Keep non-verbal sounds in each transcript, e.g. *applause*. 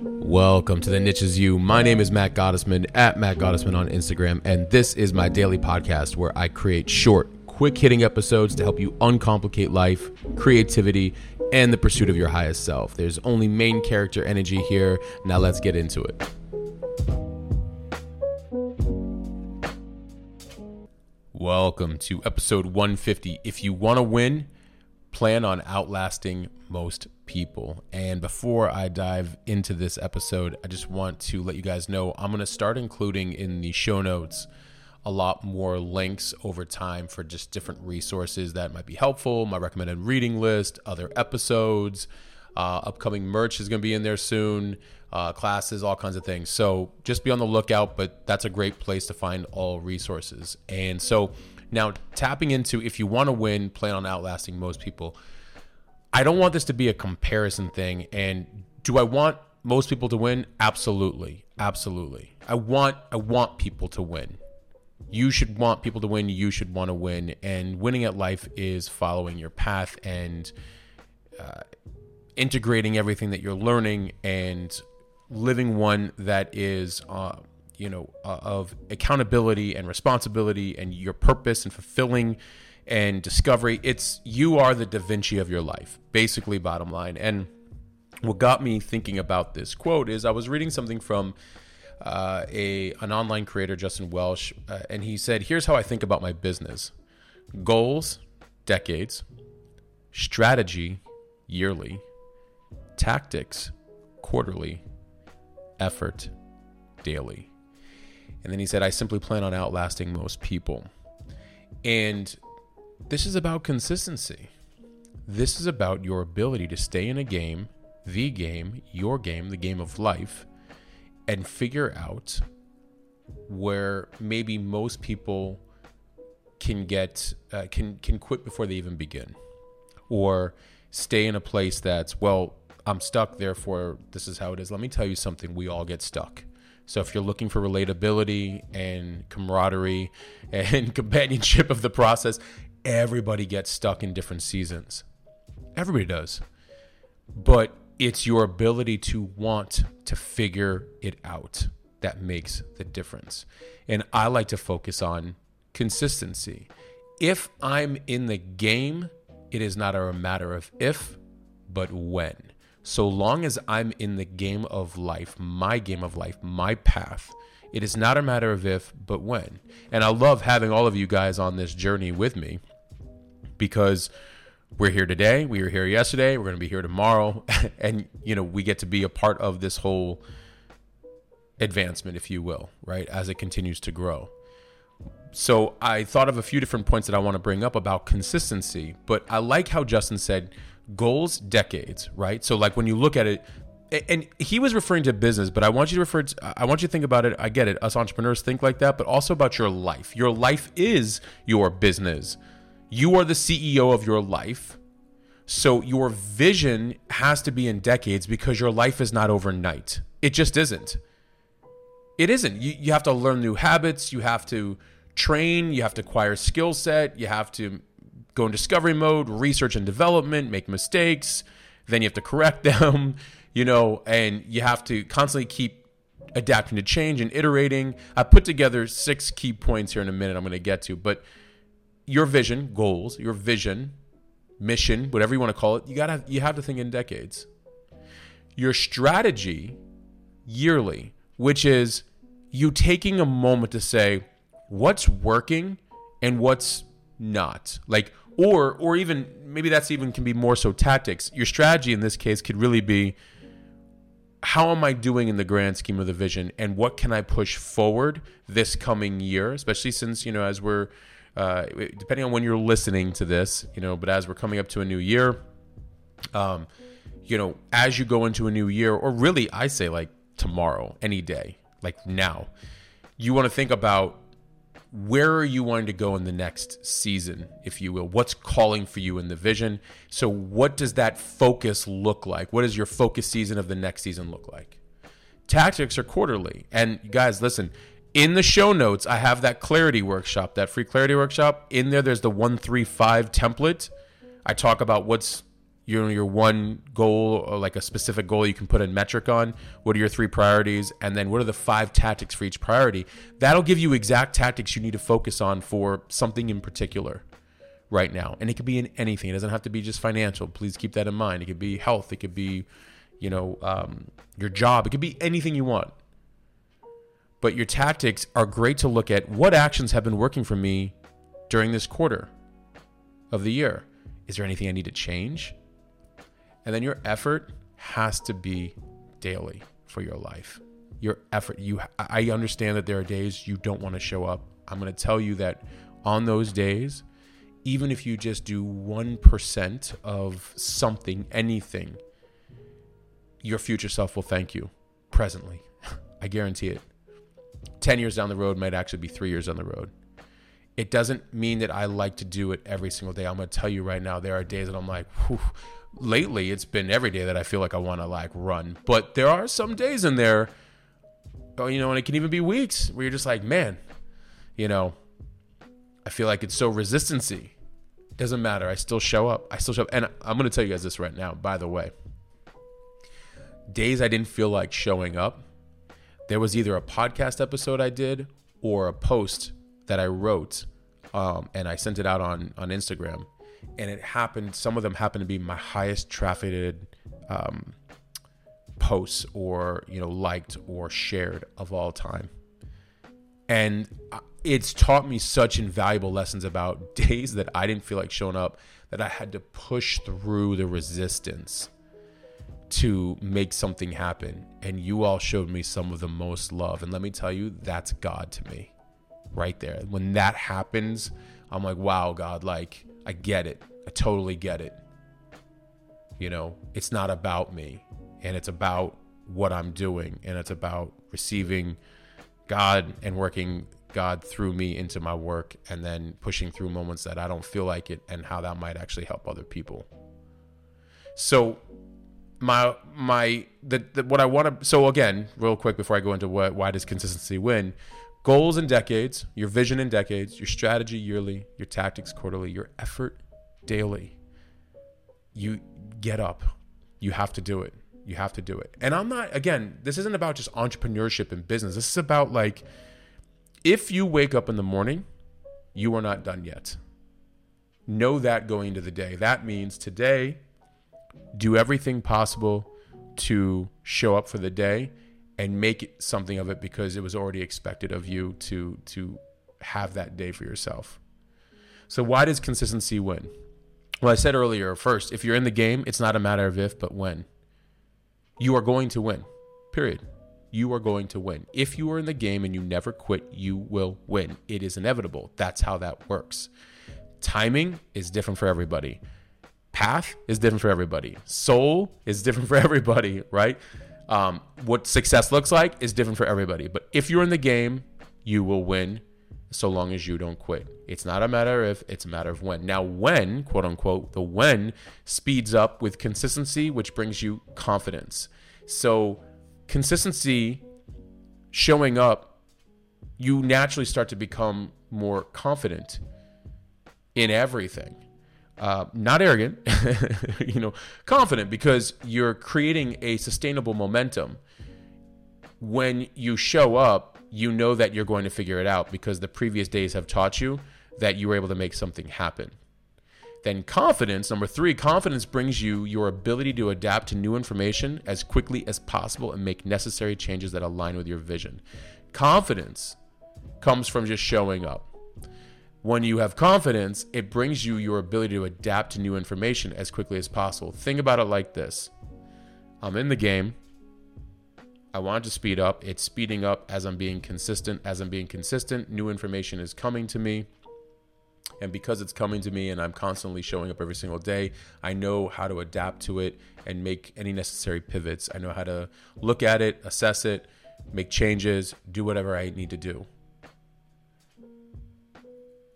Welcome to the Niche Is You. My name is Matt Gottesman at Matt Gottesman on Instagram, and this is my daily podcast where I create short, quick hitting episodes to help you uncomplicate life, creativity, and the pursuit of your highest self. There's only main character energy here. Now let's get into it. Welcome to episode 150. If you want to win, plan on outlasting most people. And before I dive into this episode, I just want to let you guys know I'm going to start including in the show notes a lot more links over time for just different resources that might be helpful, my recommended reading list, other episodes. Uh, upcoming merch is going to be in there soon, uh, classes, all kinds of things. So just be on the lookout, but that's a great place to find all resources. And so now, tapping into if you want to win, plan on outlasting most people. I don't want this to be a comparison thing. And do I want most people to win? Absolutely, absolutely. I want I want people to win. You should want people to win. You should want to win. And winning at life is following your path and uh, integrating everything that you're learning and living one that is uh, you know uh, of accountability and responsibility and your purpose and fulfilling and discovery it's you are the da vinci of your life basically bottom line. And what got me thinking about this quote is i was reading something from uh, a an online creator justin welsh uh, and he said here's how i think about my business. Goals decades. Strategy yearly. Tactics quarterly. Effort daily and then he said, I simply plan on outlasting most people. And this is about consistency. This is about your ability to stay in a game, the game, your game, the game of life, and figure out where maybe most people can get uh, can can quit before they even begin or stay in a place that's well i'm stuck therefore this is how it is let me tell you something we all get stuck so if you're looking for relatability and camaraderie and *laughs* companionship of the process, everybody gets stuck in different seasons. Everybody does. But it's your ability to want to figure it out that makes the difference. And I like to focus on consistency. If I'm in the game, it is not a matter of if, but when so long as I'm in the game of life, my game of life, my path, it is not a matter of if, but when. And I love having all of you guys on this journey with me because we're here today, we were here yesterday, we're going to be here tomorrow, *laughs* and you know, we get to be a part of this whole advancement if you will, right? As it continues to grow. So I thought of a few different points that I want to bring up about consistency, but I like how Justin said goals decades, right? So like when you look at it, and he was referring to business, but I want you to refer to, I want you to think about it. I get it. Us entrepreneurs think like that, but also about your life. Your life is your business. You are the CEO of your life. So your vision has to be in decades because your life is not overnight. It just isn't. It isn't. You, you have to learn new habits. You have to train. You have to acquire skill set. You have to go in discovery mode, research and development, make mistakes, then you have to correct *laughs* them, you know, and you have to constantly keep adapting to change and iterating. I put together six key points here in a minute I'm going to get to, but your vision, goals, your vision, mission, whatever you want to call it, you got to you have to think in decades. Your strategy yearly, which is you taking a moment to say what's working and what's not. Like or or even maybe that's even can be more so tactics. Your strategy in this case could really be how am I doing in the grand scheme of the vision, and what can I push forward this coming year, especially since you know as we're uh, depending on when you're listening to this, you know, but as we're coming up to a new year, um, you know, as you go into a new year, or really, I say like tomorrow, any day, like now, you want to think about where are you wanting to go in the next season, if you will? What's calling for you in the vision? So, what does that focus look like? What does your focus season of the next season look like? Tactics are quarterly. And guys, listen, in the show notes, I have that clarity workshop, that free clarity workshop. In there, there's the 135 template. I talk about what's your your one goal or like a specific goal you can put a metric on what are your three priorities and then what are the five tactics for each priority? That'll give you exact tactics you need to focus on for something in particular right now. And it could be in anything. It doesn't have to be just financial. Please keep that in mind. It could be health. It could be you know um, your job. It could be anything you want. But your tactics are great to look at what actions have been working for me during this quarter of the year. Is there anything i need to change and then your effort has to be daily for your life. Your effort, you I understand that there are days you don't want to show up. I'm going to tell you that on those days, even if you just do 1% of something, anything, your future self will thank you presently. *laughs* I guarantee it. 10 years down the road might actually be three years down the road. It doesn't mean that I like to do it every single day. I'm going to tell you right now, there are days that I'm like, lately it's been every day that I feel like I want to like run. But there are some days in there, oh, you know, and it can even be weeks where you're just like, man, you know, I feel like it's so resistancy. Doesn't matter. I still show up. I still show up. And I'm going to tell you guys this right now, by the way. Days I didn't feel like showing up, there was either a podcast episode I did or a post that I wrote um, and I sent it out on, on Instagram and it happened. Some of them happened to be my highest trafficked um, posts, or you know, liked or shared of all time. And it's taught me such invaluable lessons about *laughs* days that I didn't feel like showing up, that I had to push through the resistance to make something happen. And you all showed me some of the most love. And let me tell you, that's God to me right there. When that happens, I'm like, wow, God, like, I get it. I totally get it. You know, it's not about me and it's about what I'm doing and it's about receiving God and working God through me into my work and then pushing through moments that I don't feel like it and how that might actually help other people. So my my the, the what I want to so again, real quick before I go into what why does consistency win? Goals in decades, your vision in decades, your strategy yearly, your tactics quarterly, your effort daily. You get up. You have to do it. You have to do it. And I'm not, again, this isn't about just entrepreneurship and business. This is about like, if you wake up in the morning, you are not done yet. Know that going into the day. That means today, do everything possible to show up for the day and make something of it because it was already expected of you to to have that day for yourself. So why does consistency win? Well, I said earlier, first, if you're in the game, it's not a matter of if, but when. You are going to win. Period. You are going to win. If you are in the game and you never quit, you will win. It is inevitable. That's how that works. Timing is different for everybody. Path is different for everybody. Soul is different for *laughs* everybody, right? Um, what success looks like is different for everybody. But if you're in the game, you will win so long as you don't quit. It's not a matter of if, it's a matter of when. Now, when, quote unquote, the when speeds up with consistency, which brings you confidence. So, consistency showing up, you naturally start to become more confident in everything uh, not arrogant, *laughs* you know, confident because you're creating a sustainable momentum. When you show up, you know that you're going to figure it out because the previous days have taught you that you were able to make something happen. Then, confidence, number three, confidence brings you your ability to adapt to new information as quickly as possible and make necessary changes that align with your vision. Confidence comes from just showing up when you have confidence, it brings you your ability to adapt to new information as quickly as possible. Think about it like this I'm in the game. I want to speed up. It's speeding up as I'm being consistent. As I'm being consistent, new information is coming to me. And because it's coming to me and I'm constantly showing up every single day, I know how to adapt to it and make any necessary pivots. I know how to look at it, assess it, make changes, do whatever I need to do.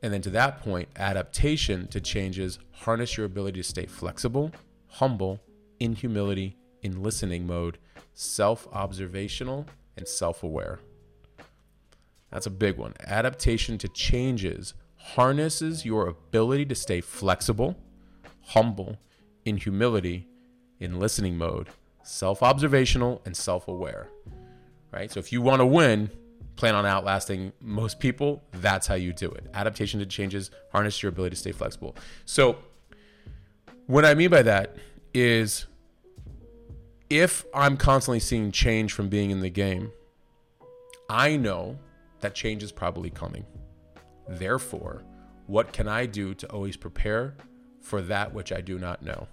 And then to that point, adaptation to changes, harness your ability to stay flexible, humble, in humility, in listening mode, self observational, and self aware. That's a big one. Adaptation to changes harnesses your ability to stay flexible, humble, in humility, in listening mode, self observational, and self aware. Right? So if you want to win, plan on outlasting most people, that's how you do it. Adaptation to changes, harness your ability to stay flexible. So, what I mean by that is if I'm constantly seeing change from being in the game, I know that change is probably coming. Therefore, what can I do to always prepare for that which I do not know?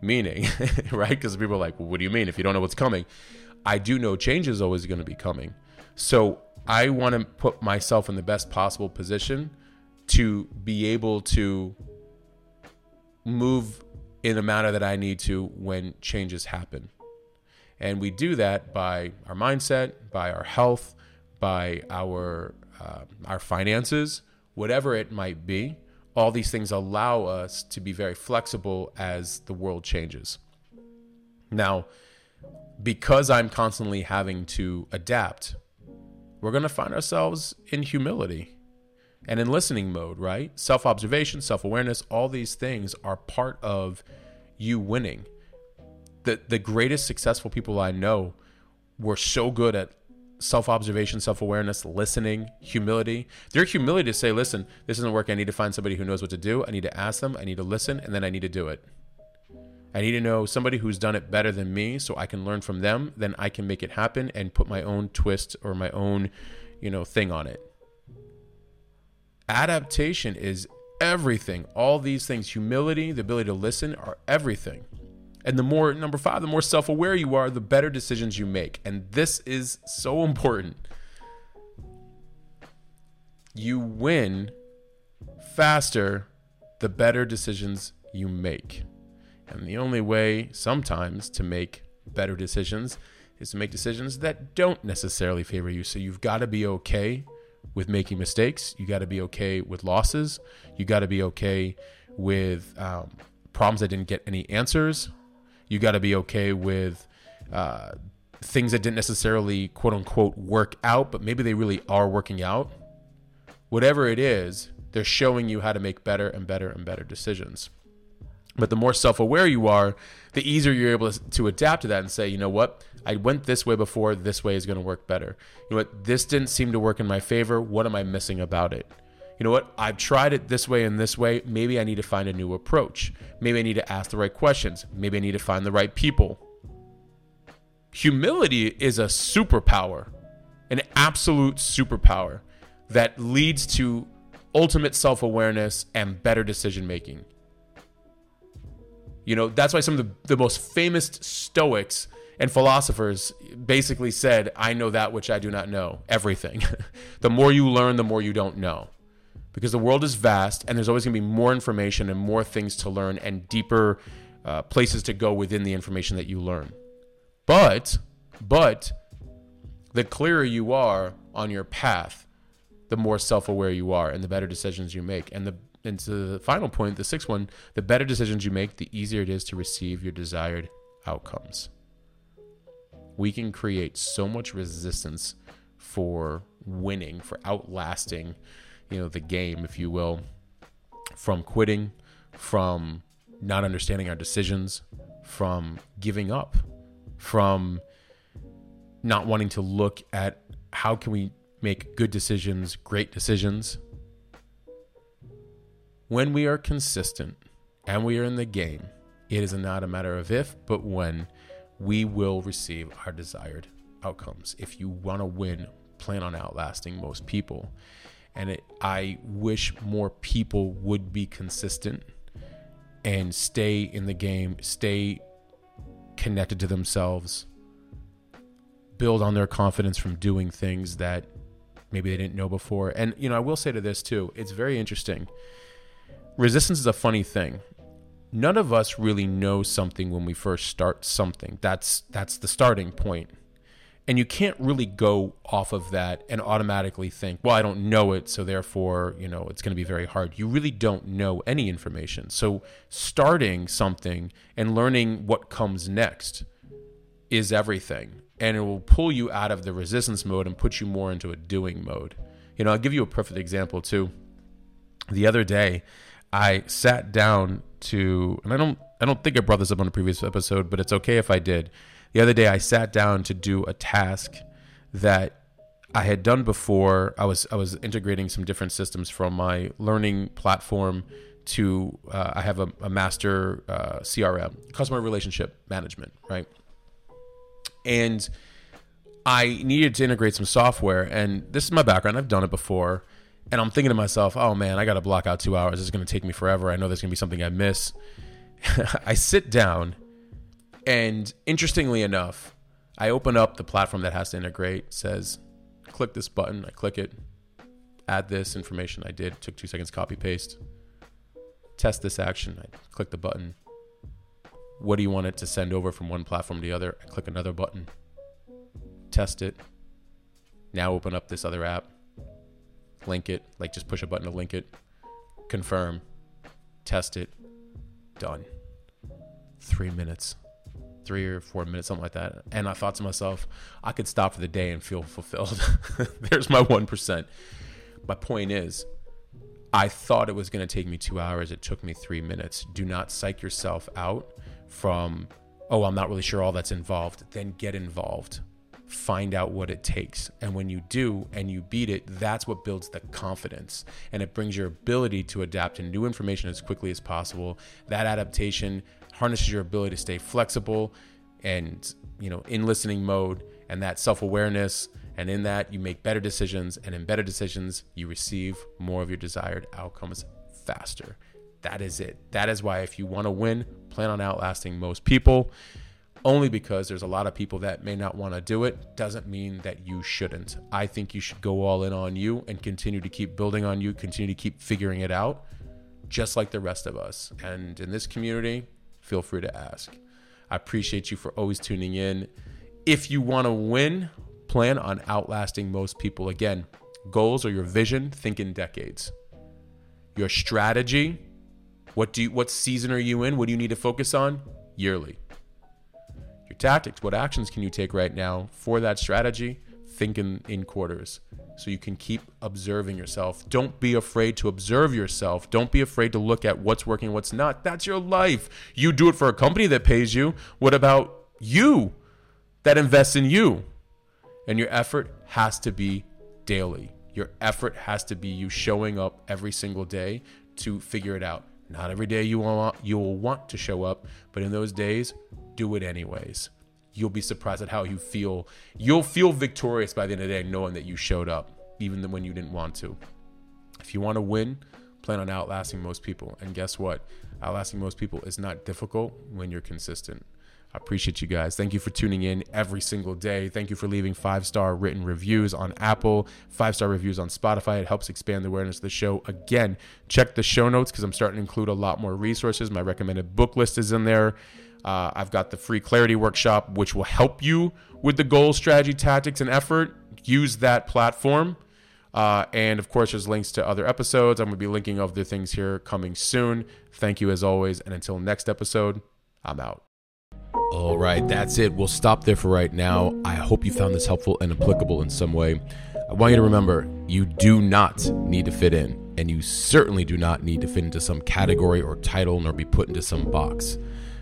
Meaning, *laughs* right? Because people are like, well, what do you mean if you don't know what's coming? I do know change is always going to be coming. So I want to put myself in the best possible position to be able to move in the manner that I need to when changes happen. And we do that by our mindset, by our health, by our uh, our finances, whatever it might be. All these things allow us to be very flexible as the world changes. Now, because I'm constantly having to adapt, we're going to find ourselves in humility and in listening mode, right? Self observation, self awareness, all these things are part of you winning. The, the greatest successful people I know were so good at self observation, self awareness, listening, humility. Their humility to say, listen, this isn't working. I need to find somebody who knows what to do. I need to ask them. I need to listen, and then I need to do it. I need to know somebody who's done it better than me so I can learn from them. Then I can make it happen and put my own twist or my own, you know, thing on it. Adaptation is everything. All these things, humility, the ability to listen, are everything. And the more, number five, the more self aware you are, the better decisions you make. And this is so important. You win faster the better decisions you make. And the only way sometimes to make better decisions is to make decisions that don't necessarily favor you. So you've got to be okay with making mistakes. You got to be okay with losses. You got to be okay with um, problems that didn't get any answers. You got to be okay with uh, things that didn't necessarily quote unquote work out, but maybe they really are working out. Whatever it is, they're showing you how to make better and better and better decisions. But the more self aware you are, the easier you're able to adapt to that and say, you know what? I went this way before, this way is going to work better. You know what? This didn't seem to work in my favor. What am I missing about it? You know what? I've tried it this way and this way. Maybe I need to find a new approach. Maybe I need to ask the right questions. Maybe I need to find the right people. Humility is a superpower, an absolute superpower that leads to ultimate self awareness and better decision making. You know, that's why some of the, the most famous Stoics and philosophers basically said, I know that which I do not know, everything. *laughs* the more you learn, the more you don't know. Because the world is vast and there's always going to be more information and more things to learn and deeper uh, places to go within the information that you learn. But, but, the clearer you are on your path, the more self aware you are and the better decisions you make. And the and to the final point, the sixth one, the better decisions you make, the easier it is to receive your desired outcomes. We can create so much resistance for winning, for outlasting, you know, the game, if you will, from quitting, from not understanding our decisions, from giving up, from not wanting to look at how can we make good decisions, great decisions, when we are consistent and we are in the game, it is not a matter of if, but when we will receive our desired outcomes. If you want to win, plan on outlasting most people. And it, I wish more people would be consistent and stay in the game, stay connected to themselves, build on their confidence from doing things that maybe they didn't know before. And, you know, I will say to this too, it's very interesting resistance is a funny thing. None of us really know something when we first start something. That's that's the starting point. And you can't really go off of that and automatically think, well, I don't know it, so therefore, you know, it's going to be very hard. You really don't know any information. So starting something and learning what comes next is everything. And it will pull you out of the resistance mode and put you more into a doing mode. You know, I'll give you a perfect example too. The other day, I sat down to, and I don't, I don't think I brought this up on a previous episode, but it's okay if I did. The other day, I sat down to do a task that I had done before. I was I was integrating some different systems from my learning platform to uh, I have a, a master uh, CRM, customer relationship management, right? And I needed to integrate some software, and this is my background. I've done it before, and I'm thinking to myself, "Oh man, I got to block out two hours. This is going to take me forever. I know there's going to be something I miss." *laughs* I sit down, and interestingly enough, I open up the platform that has to integrate. Says, "Click this button." I click it. Add this information. I did. Took two seconds. Copy paste. Test this action. I click the button. What do you want it to send over from one platform to the other? I click another button test it. Now open up this other app, link it, like just push a button to link it, confirm, test it, done. Three minutes, three or four minutes, something like that. And I thought to myself, I could stop for the day and feel fulfilled. *laughs* There's my 1%. My point is, I thought it was going to take me two hours. It took me three minutes. Do not psych yourself out from, oh, I'm not really sure all that's involved. Then get involved find out what it takes. And when you do and you beat it, that's what builds the confidence and it brings your ability to adapt to new information as quickly as possible. That adaptation harnesses your ability to stay flexible and, you know, in listening mode and that self-awareness and in that you make better decisions and in better decisions you receive more of your desired outcomes faster. That is it. That is why if you want to win, plan on outlasting most people only because there's a lot of people that may not want to do it doesn't mean that you shouldn't. I think you should go all in on you and continue to keep building on you, continue to keep figuring it out, just like the rest of us. And in this community, feel free to ask. I appreciate you for always tuning in. If you want to win, plan on outlasting most people. Again, goals are your vision, think in decades. Your strategy, what do you, what season are you in? What do you need to focus on? Yearly your tactics. What actions can you take right now for that strategy? Think in, in quarters so you can keep observing yourself. Don't be afraid to observe yourself. Don't be afraid to look at what's working, what's not. That's your life. You do it for a company that pays you. What about you that invests in you? And your effort has to be daily. Your effort has to be you showing up every single day to figure it out. Not every day you want you will want to show up, but in those days, do it anyways. You'll be surprised at how you feel. You'll feel victorious by the end of the day knowing that you showed up, even when you didn't want to. If you want to win, plan on outlasting most people. And guess what? Outlasting most people is not difficult when you're consistent. I appreciate you guys. Thank you for tuning in every single day. Thank you for leaving five star written reviews on Apple, five star reviews on Spotify. It helps expand the awareness of the show. Again, check the show notes because I'm starting to include a lot more resources. My recommended book list is in there. Uh, I've got the free clarity workshop, which will help you with the goal, strategy, tactics, and effort. Use that platform. Uh, and of course, there's links to other episodes. I'm going to be linking other things here coming soon. Thank you as always. And until next episode, I'm out. All right, that's it. We'll stop there for right now. I hope you found this helpful and applicable in some way. I want you to remember you do not need to fit in, and you certainly do not need to fit into some category or title nor be put into some box.